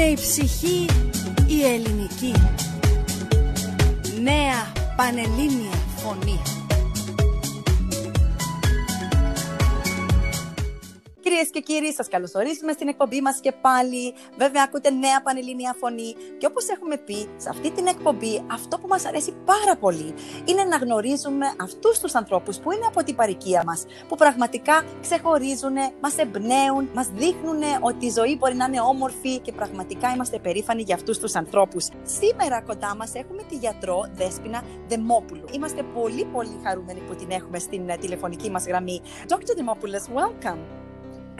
Είναι η ψυχή η ελληνική. Νέα πανελλήνια φωνή. Κυρίες και κύριοι, σας καλωσορίζουμε στην εκπομπή μας και πάλι. Βέβαια, ακούτε νέα πανελλήνια φωνή. Και όπως έχουμε πει, σε αυτή την εκπομπή, αυτό που μας αρέσει πάρα πολύ είναι να γνωρίζουμε αυτούς τους ανθρώπους που είναι από την παροικία μας, που πραγματικά ξεχωρίζουν, μας εμπνέουν, μας δείχνουν ότι η ζωή μπορεί να είναι όμορφη και πραγματικά είμαστε περήφανοι για αυτούς τους ανθρώπους. Σήμερα κοντά μας έχουμε τη γιατρό Δέσπινα Δεμόπουλου. Είμαστε πολύ πολύ χαρούμενοι που την έχουμε στην τηλεφωνική μας γραμμή. Dr. Demopoulos, welcome.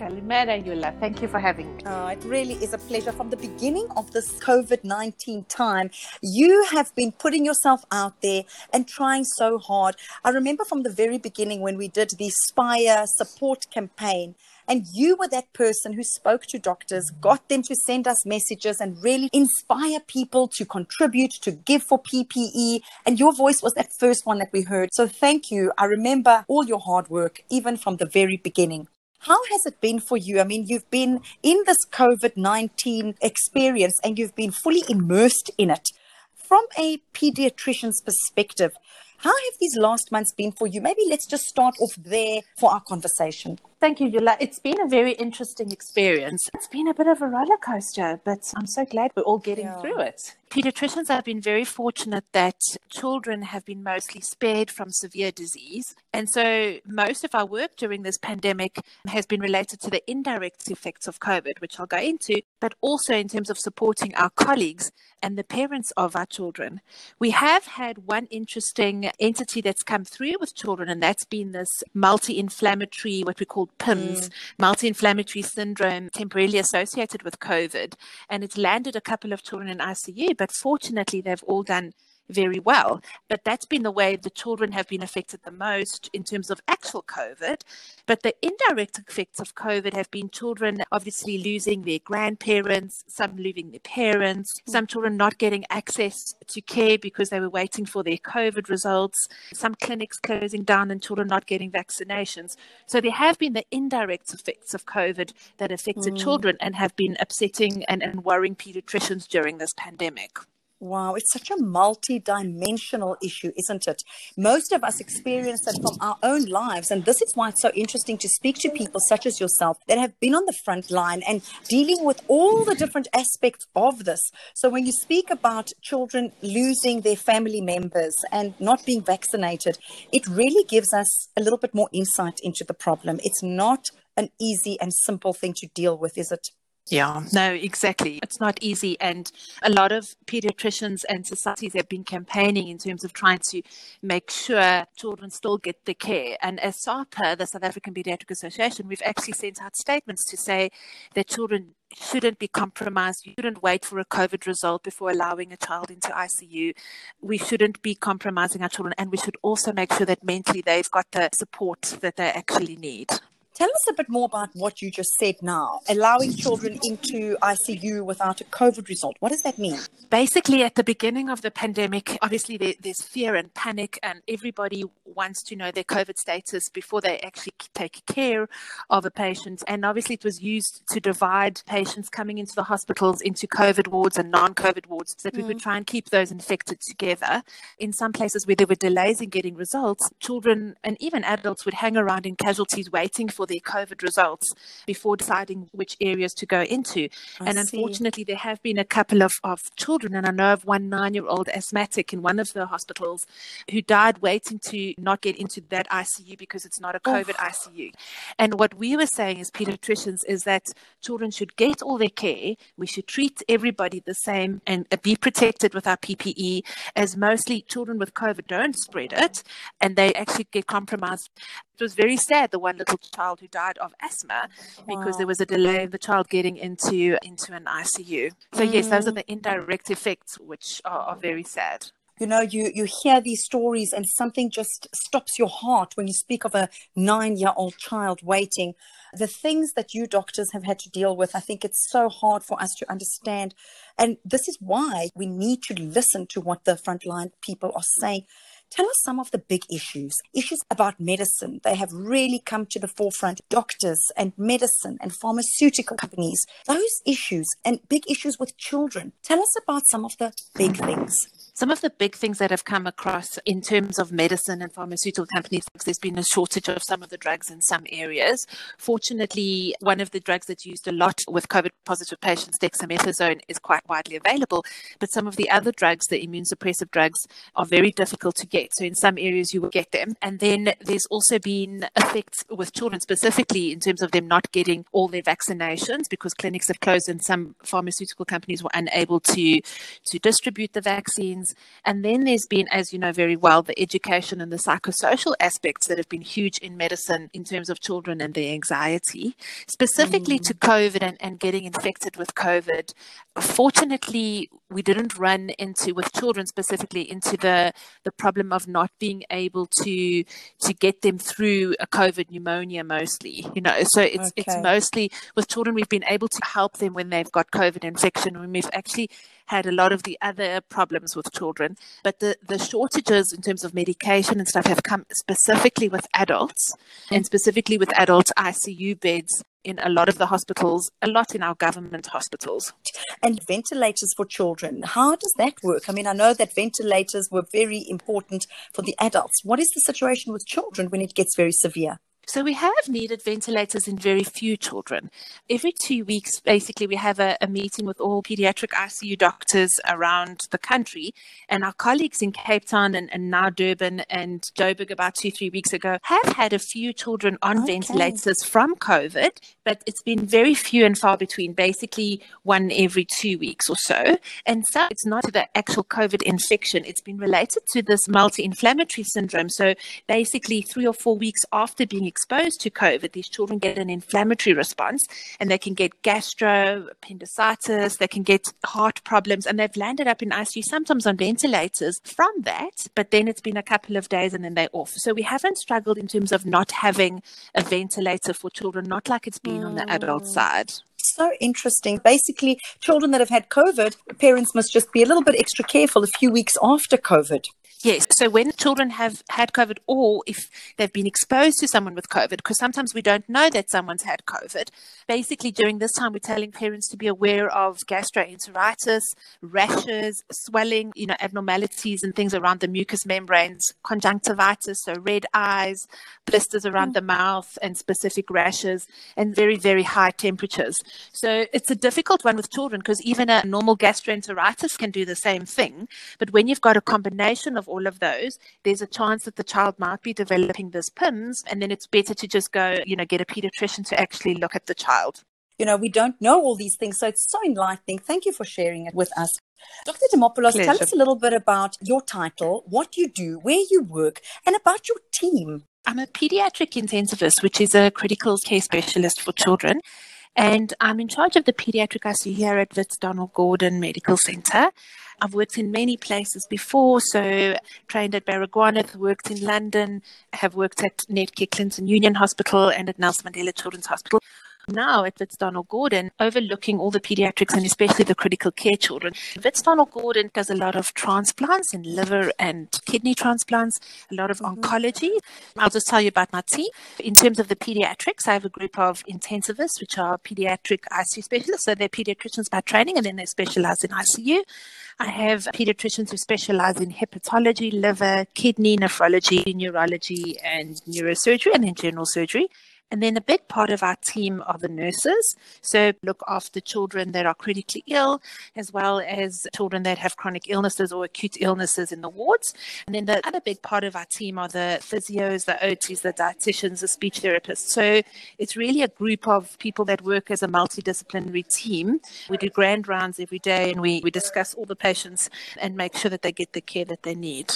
Kalimera, Youla. Thank you for having me. Oh, it really is a pleasure. From the beginning of this COVID 19 time, you have been putting yourself out there and trying so hard. I remember from the very beginning when we did the Spire support campaign. And you were that person who spoke to doctors, got them to send us messages, and really inspire people to contribute, to give for PPE. And your voice was that first one that we heard. So thank you. I remember all your hard work, even from the very beginning. How has it been for you? I mean, you've been in this COVID 19 experience and you've been fully immersed in it. From a pediatrician's perspective, how have these last months been for you? Maybe let's just start off there for our conversation. Thank you, Youla. It's been a very interesting experience. It's been a bit of a roller coaster, but I'm so glad we're all getting Yeah. through it. Pediatricians have been very fortunate that children have been mostly spared from severe disease. And so most of our work during this pandemic has been related to the indirect effects of COVID, which I'll go into, but also in terms of supporting our colleagues and the parents of our children. We have had one interesting entity that's come through with children, and that's been this multi inflammatory, what we call PIMS, mm. multi inflammatory syndrome, temporarily associated with COVID. And it's landed a couple of children in ICU, but fortunately, they've all done very well. But that's been the way the children have been affected the most in terms of actual COVID. But the indirect effects of COVID have been children obviously losing their grandparents, some losing their parents, hmm. some children not getting access to care because they were waiting for their COVID results, some clinics closing down and children not getting vaccinations. So there have been the indirect effects of COVID that affected hmm. children and have been upsetting and, and worrying pediatricians during this pandemic. Wow, it's such a multi-dimensional issue, isn't it? Most of us experience that from our own lives, and this is why it's so interesting to speak to people such as yourself that have been on the front line and dealing with all the different aspects of this. So when you speak about children losing their family members and not being vaccinated, it really gives us a little bit more insight into the problem. It's not an easy and simple thing to deal with, is it? Yeah, no, exactly. It's not easy. And a lot of pediatricians and societies have been campaigning in terms of trying to make sure children still get the care. And as SAPA, the South African Pediatric Association, we've actually sent out statements to say that children shouldn't be compromised. You shouldn't wait for a COVID result before allowing a child into ICU. We shouldn't be compromising our children. And we should also make sure that mentally they've got the support that they actually need. Tell us a bit more about what you just said now, allowing children into ICU without a COVID result. What does that mean? basically at the beginning of the pandemic obviously there, there's fear and panic and everybody wants to know their covid status before they actually take care of a patient and obviously it was used to divide patients coming into the hospitals into covid wards and non-covid wards so that we would mm. try and keep those infected together in some places where there were delays in getting results children and even adults would hang around in casualties waiting for their covid results before deciding which areas to go into I and see. unfortunately, there have been a couple of, of children, and I know of one nine year old asthmatic in one of the hospitals who died waiting to not get into that ICU because it's not a oh. COVID ICU. And what we were saying as pediatricians is that children should get all their care. We should treat everybody the same and be protected with our PPE, as mostly children with COVID don't spread it and they actually get compromised. It was very sad, the one little child who died of asthma because there was a delay of the child getting into into an ICU. So yes, those are the mm. indirect effects which are, are very sad. You know, you, you hear these stories and something just stops your heart when you speak of a nine year old child waiting. The things that you doctors have had to deal with, I think it's so hard for us to understand. And this is why we need to listen to what the frontline people are saying. Tell us some of the big issues, issues about medicine. They have really come to the forefront. Doctors and medicine and pharmaceutical companies, those issues and big issues with children. Tell us about some of the big things. Some of the big things that have come across in terms of medicine and pharmaceutical companies, there's been a shortage of some of the drugs in some areas. Fortunately, one of the drugs that's used a lot with COVID positive patients, dexamethasone, is quite widely available. But some of the other drugs, the immune suppressive drugs, are very difficult to get. So in some areas, you will get them. And then there's also been effects with children specifically in terms of them not getting all their vaccinations because clinics have closed and some pharmaceutical companies were unable to, to distribute the vaccines. And then there's been, as you know very well, the education and the psychosocial aspects that have been huge in medicine in terms of children and their anxiety, specifically mm. to COVID and, and getting infected with COVID. Fortunately, we didn't run into with children specifically into the the problem of not being able to to get them through a COVID pneumonia mostly. You know, so it's okay. it's mostly with children we've been able to help them when they've got COVID infection when we've actually had a lot of the other problems with children. But the, the shortages in terms of medication and stuff have come specifically with adults and specifically with adult ICU beds in a lot of the hospitals, a lot in our government hospitals. And ventilators for children, how does that work? I mean, I know that ventilators were very important for the adults. What is the situation with children when it gets very severe? So we have needed ventilators in very few children. Every two weeks, basically, we have a, a, meeting with all pediatric ICU doctors around the country. And our colleagues in Cape Town and, and now Durban and Joburg about two, three weeks ago have had a few children on okay. ventilators from COVID, but it's been very few and far between, basically one every two weeks or so. And so it's not the actual COVID infection, it's been related to this multi inflammatory syndrome. So basically, three or four weeks after being exposed to COVID, these children get an inflammatory response and they can get gastro, appendicitis, they can get heart problems, and they've landed up in ICU sometimes on ventilators from that. But then it's been a couple of days and then they're off. So we haven't struggled in terms of not having a ventilator for children, not like it's been mm. on the adult mm. side so interesting. Basically, children that have had COVID, parents must just be a little bit extra careful a few weeks after COVID. Yes. So when children have had COVID or if they've been exposed to someone with COVID, because sometimes we don't know that someone's had COVID, basically during this time, we're telling parents to be aware of gastroenteritis, rashes, swelling, you know, abnormalities and things around the mucous membranes, conjunctivitis, so red eyes, blisters around mm. the mouth, and specific rashes, and very, very high temperatures. So it's a difficult one with children because even a normal gastroenteritis can do the same thing. But when you've got a combination of all of those, there's a chance that the child might be developing this PIMS, and then it's better to just go, you know, get a pediatrician to actually look at the child. You know, we don't know all these things, so it's so enlightening. Thank you for sharing it with us. Dr. Demopoulos, Pleasure. tell us a little bit about your title, what you do, where you work, and about your team. I'm a pediatric intensivist, which is a critical care specialist for children. And I'm in charge of the pediatric ICU here at Wits Donald Gordon Medical Center. I've worked in many places before, so trained at Baragwanath, worked in London, have worked at Netcare Clinton Union Hospital and at Nelson Mandela Children's Hospital now at Wits Donald Gordon, overlooking all the pediatrics and especially the critical care children. Wits Donald Gordon does a lot of transplants in liver and kidney transplants, a lot of mm-hmm. oncology. I'll just tell you about my team. In terms of the pediatrics, I have a group of intensivists, which are pediatric ICU specialists. So they're pediatricians by training and then they specialize in ICU. I have pediatricians who specialize in hepatology, liver, kidney, nephrology, neurology, and neurosurgery, and then general surgery. And then a big part of our team are the nurses. So look after children that are critically ill, as well as children that have chronic illnesses or acute illnesses in the wards. And then the other big part of our team are the physios, the OTs, the dietitians, the speech therapists. So it's really a group of people that work as a multidisciplinary team. We do grand rounds every day and we, we discuss all the patients and make sure that they get the care that they need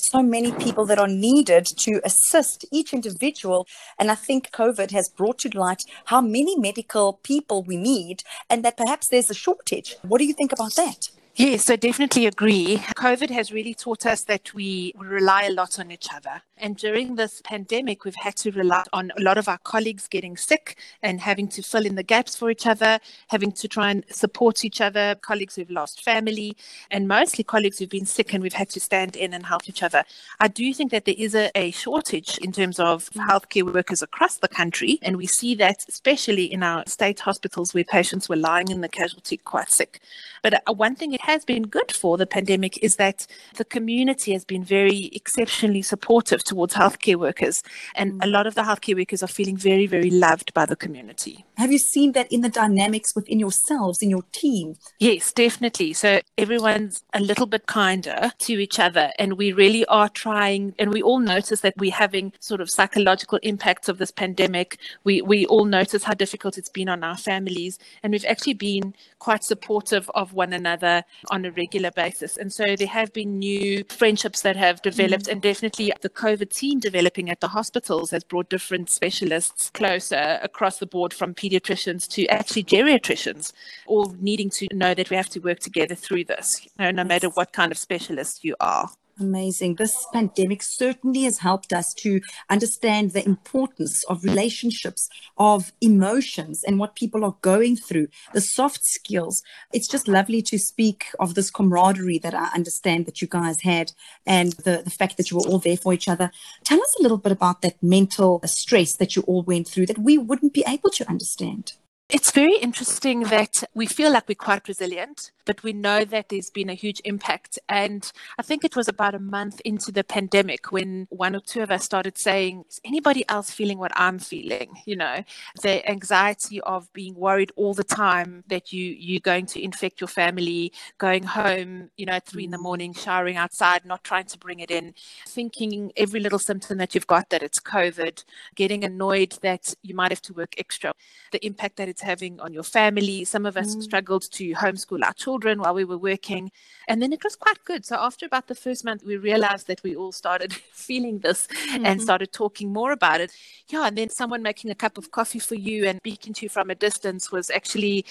so many people that are needed to assist each individual. And I think COVID has brought to light how many medical people we need and that perhaps there's a shortage. What do you think about that? Yes, so definitely agree. COVID has really taught us that we rely a lot on each other. And during this pandemic, we've had to rely on a lot of our colleagues getting sick and having to fill in the gaps for each other, having to try and support each other, colleagues who've lost family, and mostly colleagues who've been sick and we've had to stand in and help each other. I do think that there is a, a shortage in terms of healthcare workers across the country. And we see that especially in our state hospitals where patients were lying in the casualty quite sick. But uh, one thing it has been good for the pandemic is that the community has been very exceptionally supportive towards healthcare workers. And a lot of the healthcare workers are feeling very, very loved by the community. Have you seen that in the dynamics within yourselves, in your team? Yes, definitely. So everyone's a little bit kinder to each other. And we really are trying, and we all notice that we're having sort of psychological impacts of this pandemic. We, we all notice how difficult it's been on our families. And we've actually been quite supportive of one another on a regular basis. And so there have been new friendships that have developed, mm. and definitely the COVID team developing at the hospitals has brought different specialists closer across the board from pediatricians to actually geriatricians, all needing to know that we have to work together through this, you know, no matter what kind of specialist you are. Amazing. This pandemic certainly has helped us to understand the importance of relationships, of emotions, and what people are going through, the soft skills. It's just lovely to speak of this camaraderie that I understand that you guys had and the, the fact that you were all there for each other. Tell us a little bit about that mental stress that you all went through that we wouldn't be able to understand. It's very interesting that we feel like we're quite resilient but we know that there's been a huge impact. And I think it was about a month into the pandemic when one or two of us started saying, Is anybody else feeling what I'm feeling? You know, the anxiety of being worried all the time that you, you're going to infect your family, going home, you know, at three in the mm. morning, showering outside, not trying to bring it in, thinking every little symptom that you've got that it's COVID, getting annoyed that you might have to work extra, the impact that it's having on your family. Some of us mm. struggled to homeschool our children children while we were working. And then it was quite good. So after about the first month, we realized that we all started feeling this mm-hmm. and started talking more about it. Yeah. And then someone making a cup of coffee for you and speaking to you from a distance was actually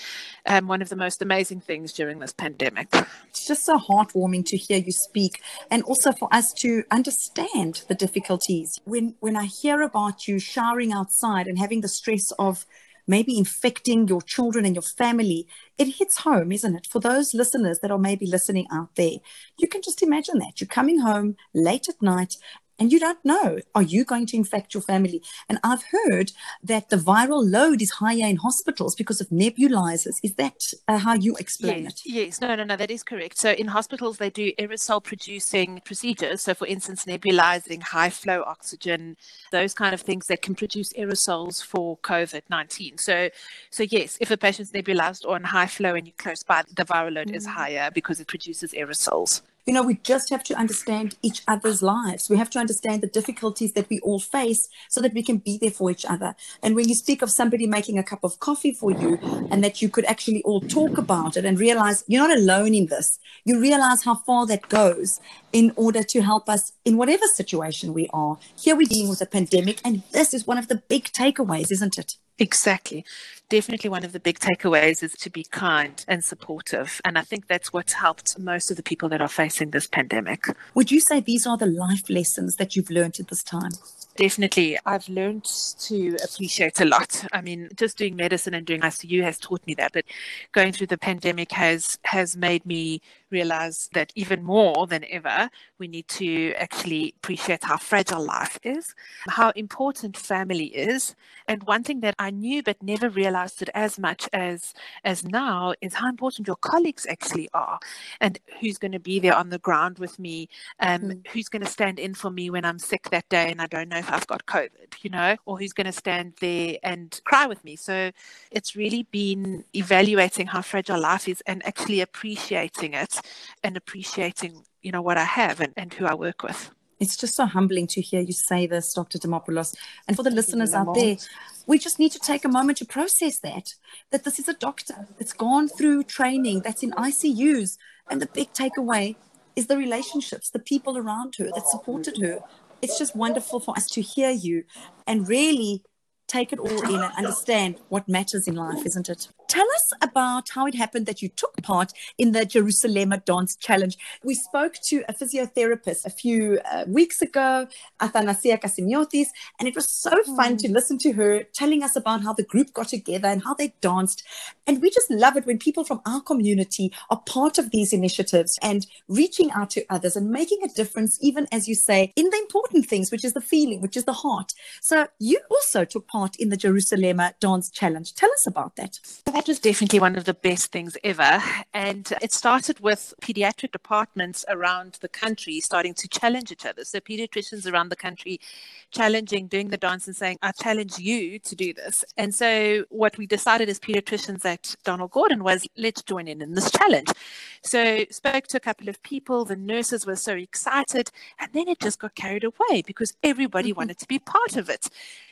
um, one of the most amazing things during this pandemic. It's just so heartwarming to hear you speak and also for us to understand the difficulties. When, when I hear about you showering outside and having the stress of maybe infecting your children and your family, it hits home, isn't it? For those listeners that are maybe listening out there, you can just imagine that. You're coming home late at night and you don't know. Are you going to infect your family? And i've heard that the viral load is higher in hospitals because of nebulizers. Is that uh, how you explain yes, it? yes. No no no that is correct. So in hospitals they do aerosol producing procedures. So for instance nebulizing high flow oxygen those kind of things that can produce aerosols for covid-19 so so yes if a patient's nebulized or on high flow and you're close by the viral load mm. is higher because it produces aerosols you know, we just have to understand each other's lives. We have to understand the difficulties that we all face so that we can be there for each other. And when you speak of somebody making a cup of coffee for you and that you could actually all talk about it and realize you're not alone in this, you realize how far that goes in order to help us in whatever situation we are. Here we're dealing with a pandemic, and this is one of the big takeaways, isn't it? Exactly. Definitely one of the big takeaways is to be kind and supportive. And I think that's what's helped most of the people that are facing this pandemic. Would you say these are the life lessons that you've learned at this time? Definitely. I've learned to appreciate a lot. I mean, just doing medicine and doing ICU has taught me that, but going through the pandemic has has made me realize that even more than ever, we need to actually appreciate how fragile life is, how important family is. And one thing that I knew but never realized it as much as as now is how important your colleagues actually are and who's going to be there on the ground with me, um, mm. who's going to stand in for me when I'm sick that day and I don't know if I've got COVID, you know, or who's going to stand there and cry with me. So it's really been evaluating how fragile life is and actually appreciating it and appreciating, you know, what I have and, and who I work with. It's just so humbling to hear you say this, Dr. Demopoulos. And for the listeners out there, we just need to take a moment to process that, that this is a doctor that's gone through training, that's in ICUs. And the big takeaway is the relationships, the people around her that supported her. It's just wonderful for us to hear you and really take it all in and understand what matters in life, isn't it? Tell us about how it happened that you took part in the Jerusalema Dance Challenge. We spoke to a physiotherapist a few uh, weeks ago, Athanasia Kasimiotis, and it was so fun mm. to listen to her telling us about how the group got together and how they danced. And we just love it when people from our community are part of these initiatives and reaching out to others and making a difference, even as you say, in the important things, which is the feeling, which is the heart. So you also took part in the Jerusalema Dance Challenge. Tell us about that that was definitely one of the best things ever. And it started with pediatric departments around the country starting to challenge each other. So pediatricians around the country challenging, doing the dance and saying, I challenge you to do this. And so what we decided as pediatricians at Donald Gordon was let's join in in this challenge. So spoke to a couple of people. The nurses were so excited. And then it just got carried away because everybody mm-hmm. wanted to be part of it.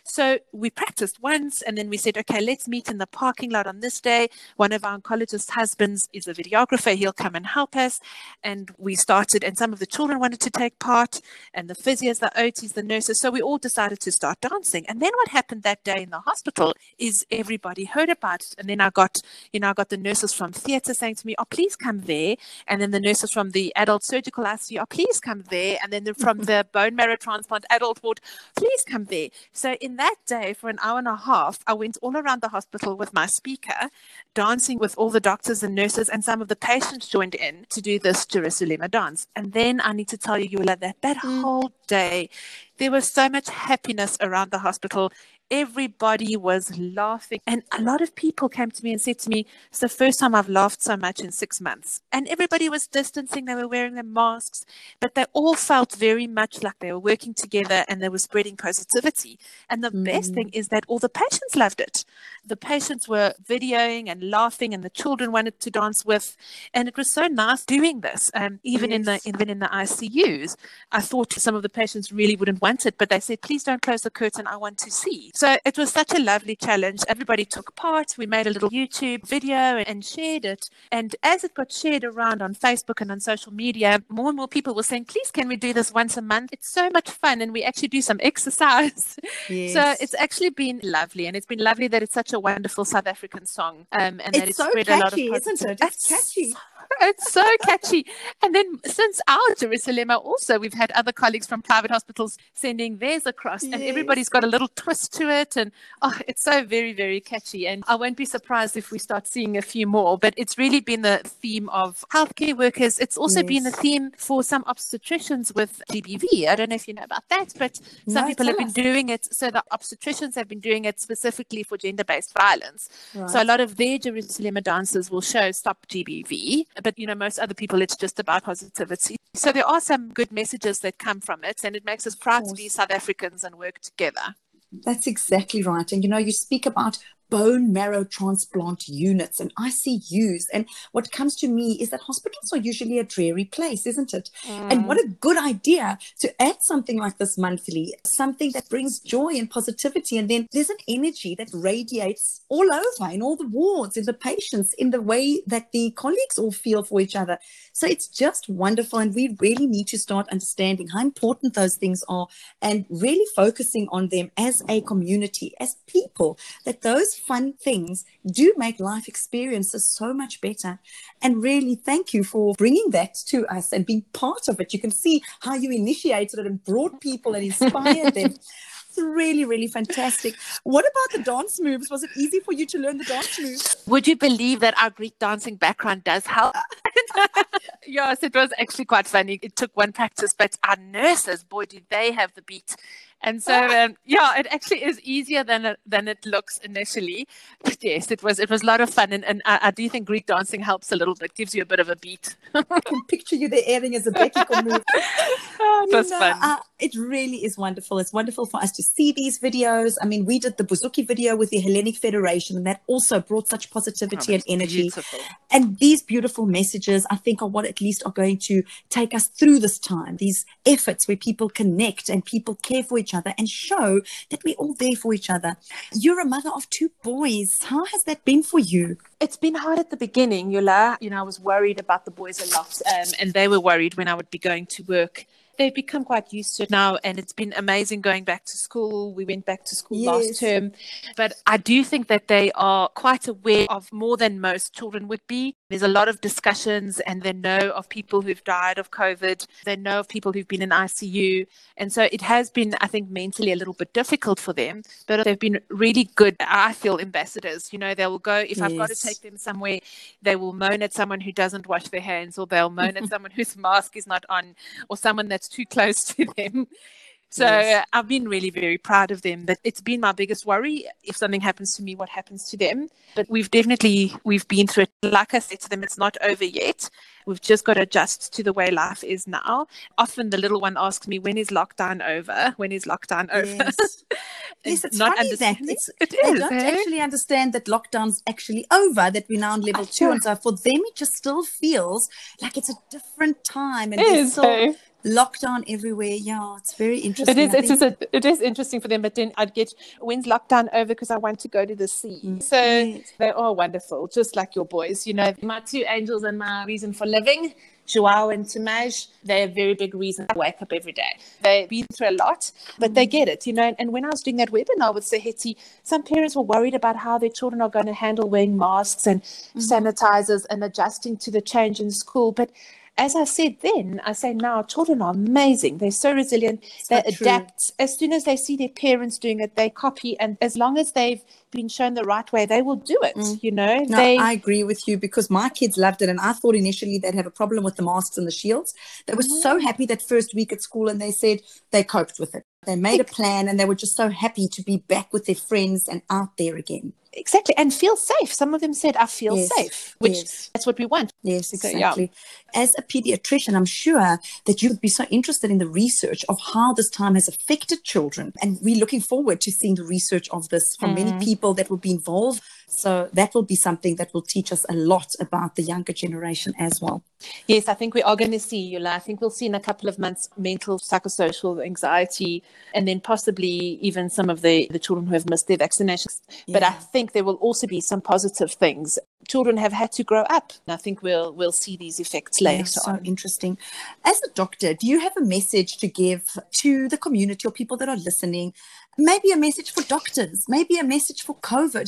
So we practiced once and then we said, okay, let's meet in the parking lot on this day. One of our oncologist husbands is a videographer. He'll come and help us. And we started, and some of the children wanted to take part, and the physios, the OTs, the nurses. So we all decided to start dancing. And then what happened that day in the hospital is everybody heard about it. And then I got, you know, I got the nurses from theatre saying to me, oh, please come there. And then the nurses from the adult surgical ICU, oh, please come there. And then from the bone marrow transplant adult ward, please come there. So in that day, for an hour and a half, I went all around the hospital with my speaker, dancing with all the doctors and nurses, and some of the patients joined in to do this Jerusalema dance. And then I need to tell you, Youla, that that mm. whole day, there was so much happiness around the hospital everybody was laughing. And a lot of people came to me and said to me, It's the first time I've laughed so much in six months. And everybody was distancing, they were wearing their masks, but they all felt very much like they were working together and they were spreading positivity. And the mm. best thing is that all the patients loved it. The patients were videoing and laughing, and the children wanted to dance with. And it was so nice doing this. Um, even yes. in the even in the ICUs, I thought some of the patients really wouldn't want it, but they said, Please don't close the curtain, I want to see. So it was such a lovely challenge. Everybody took part. We made a little YouTube video and shared it. And as it got shared around on Facebook and on social media, more and more people were saying, please, can we do this once a month? It's so much fun. And we actually do some exercise. Yes. So it's actually been lovely. And it's been lovely that it's such a wonderful South African song. Um, and it's that it's so spread catchy, a lot of isn't it? It's catchy. It's so catchy. And then since our Jerusalema, also we've had other colleagues from private hospitals sending theirs across, yes. and everybody's got a little twist to it. And oh, it's so very, very catchy. And I won't be surprised if we start seeing a few more. But it's really been the theme of healthcare workers. It's also yes. been the theme for some obstetricians with GBV. I don't know if you know about that, but some no, people have been doing it. So the obstetricians have been doing it specifically for gender-based violence. Right. So a lot of their Jerusalema dances will show stop GBV but you know most other people it's just about positivity. So there are some good messages that come from it and it makes us proud to be south africans and work together. That's exactly right. And you know, you speak about bone marrow transplant units and ICUs. And what comes to me is that hospitals are usually a dreary place, isn't it? Mm. And what a good idea to add something like this monthly, something that brings joy and positivity. And then there's an energy that radiates all over in all the wards, in the patients, in the way that the colleagues all feel for each other. So it's just wonderful. And we really need to start understanding how important those things are and really focusing on them as a community, as people, that those fun things do make life experiences so much better. And really, thank you for bringing that to us and being part of it. You can see how you initiated it and brought people and inspired them. It's really, really fantastic. What about the dance moves? Was it easy for you to learn the dance moves? Would you believe that our Greek dancing background does help? yes, it was actually quite funny. It took one practice, but our nurses, boy, did they have the beat. And so, um, yeah, it actually is easier than it, than it looks initially. But yes, it was it was a lot of fun, and, and I, I do think Greek dancing helps a little bit, gives you a bit of a beat. I can picture you there airing as a Becky move. oh, it you know, fun. Uh, it really is wonderful. It's wonderful for us to see these videos. I mean, we did the Bouzouki video with the Hellenic Federation, and that also brought such positivity oh, and energy. Beautiful. And these beautiful messages, I think, are what at least are going to take us through this time. These efforts where people connect and people care for each other and show that we're all there for each other. You're a mother of two boys. How has that been for you? It's been hard at the beginning, Youla. You know, I was worried about the boys a lot, um, and they were worried when I would be going to work they've become quite used to it now and it's been amazing going back to school. We went back to school Yes. last term. But i do think that they are quite aware of more than most children would be. There's a lot of discussions and they know of people who've died of covid. They know of people who've been in icu and so it has been i think mentally a little bit difficult for them. But they've been really good i feel ambassadors. You know they will go if i've got to take them somewhere they will moan at someone who doesn't wash their hands or they'll moan at someone whose mask is not on or someone that's too close to them. So Yes. uh, I've been really very proud of them. That it's been my biggest worry. If something happens to me, what happens to them? But we've definitely we've been through it. Like I said to them, it's not over yet. We've just got to adjust to the way life is now. Often the little one asks me, "When is lockdown over? When is lockdown over?" Yes. Yes, it's not funny that it's- It they is, don't eh? actually understand that lockdown's actually over, that we're now on level two. know. And so for them, it just still feels like it's a different time and It there's still eh? Lockdown everywhere. Yeah, it's very interesting. It is. I it is. A, it is interesting for them. But then I'd get when's lockdown over because I want to go to the sea. Mm. So Yes. they are wonderful, just like your boys. You know, my two angels and my reason for living. Joao and Tamaj, they're a very big reason I wake up every day. They've been through a lot, but they mm. get it, you know. And when I was doing that webinar with Saheti, some parents were worried about how their children are going to handle wearing masks and mm. sanitizers and adjusting to the change in school. But as I said then, I say now, children are amazing. They're so resilient. They So true. adapt. As soon as they see their parents doing it, they copy. And as long as they've been shown the right way, they will do it. Mm. You know, No, they. I agree with you because my kids loved it. And I thought initially they'd have a problem with the masks and the shields. They were so oh. happy that first week at school and they said they coped with it. They made a plan and they were just so happy to be back with their friends and out there again. exactly and feel safe some of them said i feel Yes, safe which yes. that's what we want Yes, So, yeah. exactly. As a pediatrician, I'm sure that you would be so interested in the research of how this time has affected children. And we're looking forward to seeing the research of this from many Mm. people that will be involved. So that will be something that will teach us a lot about the younger generation as well. yes i think we are going to see Youla. i think we'll see in a couple of months mental psychosocial anxiety and then possibly even some of the the children who have missed their vaccinations but i think there will also be some positive things children have had to grow up and i think we'll we'll see these effects Yeah, later so on interesting. As a doctor, do you have a message to give to the community or people that are listening? Maybe a message for doctors, maybe a message for COVID.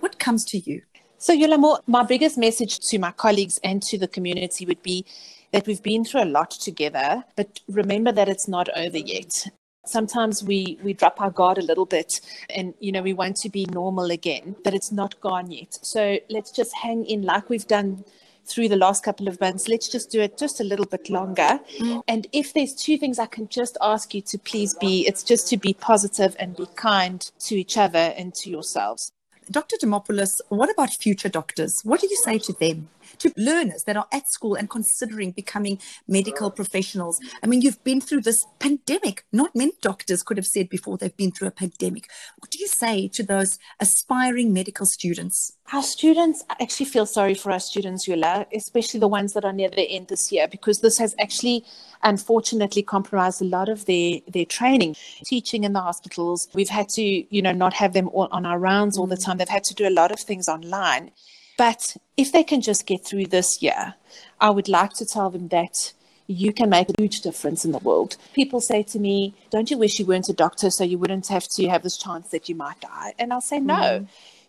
What comes to you? So, Youla, more, my biggest message to my colleagues and to the community would be that we've been through a lot together, but remember that it's not over yet. Sometimes we, we drop our guard a little bit and, you know, we want to be normal again, but it's not gone yet. So let's just hang in like we've done through the last couple of months. Let's just do it just a little bit longer. Mm. And if there's two things I can just ask you to please be, it's just to be positive and be kind to each other and to yourselves. Dr. Demopoulos, what about future doctors? What do you say to them, to learners that are at school and considering becoming medical professionals? I mean, you've been through this pandemic. Not many doctors could have said before they've been through a pandemic. What do you say to those aspiring medical students? Our students I actually feel sorry for our students, Youla, especially the ones that are near the end this year, because this has actually unfortunately compromised a lot of their, their training. Teaching in the hospitals, we've had to, you know, not have them all on our rounds all the mm. time. They've had to do a lot of things online. But if they can just get through this year, I would like to tell them that you can make a huge difference in the world. People say to me, Don't you wish you weren't a doctor so you wouldn't have to have this chance that you might die? And I'll say, No, mm-hmm.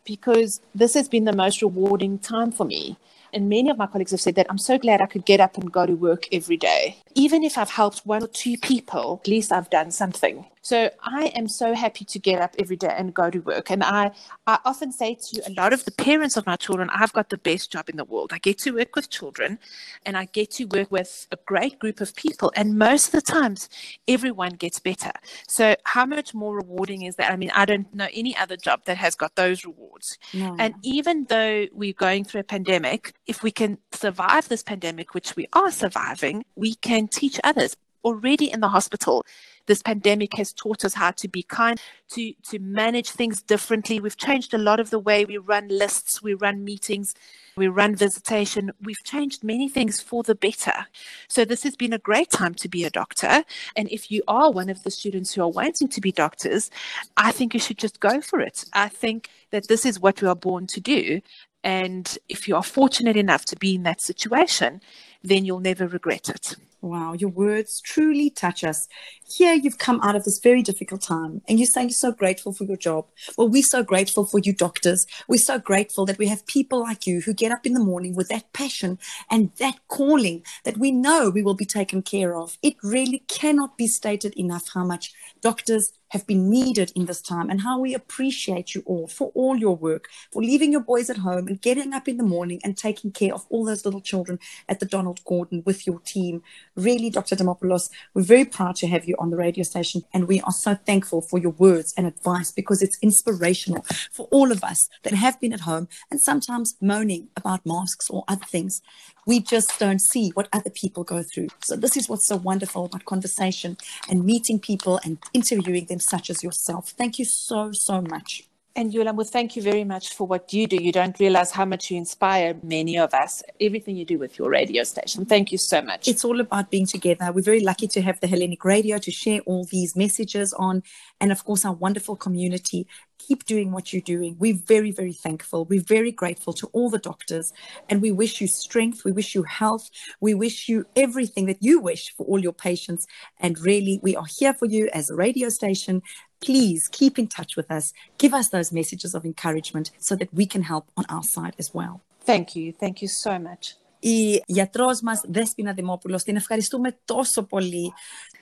because this has been the most rewarding time for me. And many of my colleagues have said that I'm so glad I could get up and go to work every day. Even if I've helped one or two people, at least I've done something. So I am so happy to get up every day and go to work. And I, I often say to a lot of the parents of my children, I've got the best job in the world. I get to work with children and I get to work with a great group of people. And most of the times, everyone gets better. So, how much more rewarding is that? I mean, I don't know any other job that has got those rewards. No. And even though we're going through a pandemic, if we can survive this pandemic, which we are surviving, we can teach others. Already in the hospital, this pandemic has taught us how to be kind, to, to manage things differently. We've changed a lot of the way we run lists, we run meetings, we run visitation. We've changed many things for the better. So, this has been a great time to be a doctor. And if you are one of the students who are wanting to be doctors, I think you should just go for it. I think that this is what we are born to do. And if you are fortunate enough to be in that situation, then you'll never regret it. Wow, your words truly touch us. Here you've come out of this very difficult time and you're saying you're so grateful for your job. Well, we're so grateful for you doctors. We're so grateful that we have people like you who get up in the morning with that passion and that calling that we know we will be taken care of. It really cannot be stated enough how much doctors have been needed in this time and how we appreciate you all for all your work, for leaving your boys at home and getting up in the morning and taking care of all those little children at the Donald Gordon with your team. Really, Dr. Demopoulos, we're very proud to have you on the radio station and we are so thankful for your words and advice because it's inspirational for all of us that have been at home and sometimes moaning about masks or other things. We just don't see what other people go through. So, this is what's so wonderful about conversation and meeting people and interviewing them, such as yourself. Thank you so, so much. And Yolamo, thank you very much for what you do. You don't realize how much you inspire many of us, everything you do with your radio station. Thank you so much. It's all about being together. We're very lucky to have the Hellenic Radio to share all these messages on, and of course, our wonderful community Keep doing what you're doing. We're very, very thankful. We're very grateful to all the doctors, and we wish you strength. We wish you health. We wish you everything that you wish for all your patients. And really, we are here for you as a radio station please keep in touch with us. Give us those messages of encouragement so that we can help on our side as well. Thank you. Thank you so much. Η γιατρός μας Δέσποινα Δημόπουλος, την ευχαριστούμε τόσο πολύ.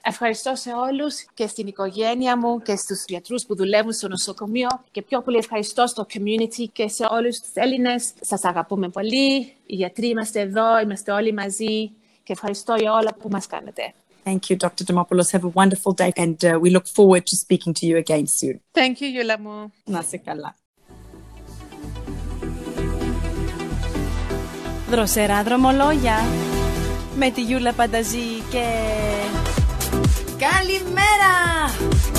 Ευχαριστώ σε όλους και στην οικογένεια μου και στους γιατρούς που δουλεύουν στο νοσοκομείο και πιο πολύ ευχαριστώ στο community και σε όλους τους Έλληνες. Σας αγαπούμε πολύ, οι γιατροί είμαστε εδώ, είμαστε όλοι μαζί και ευχαριστώ για όλα που μας κάνετε. Thank you, Dr. Demopoulos. Have a wonderful day, and uh, we look forward to speaking to you again soon. Thank you, Yulamu. Να σε καλά. Δροσερά δρομολόγια με τη Γιούλα Πανταζή και... Καλημέρα!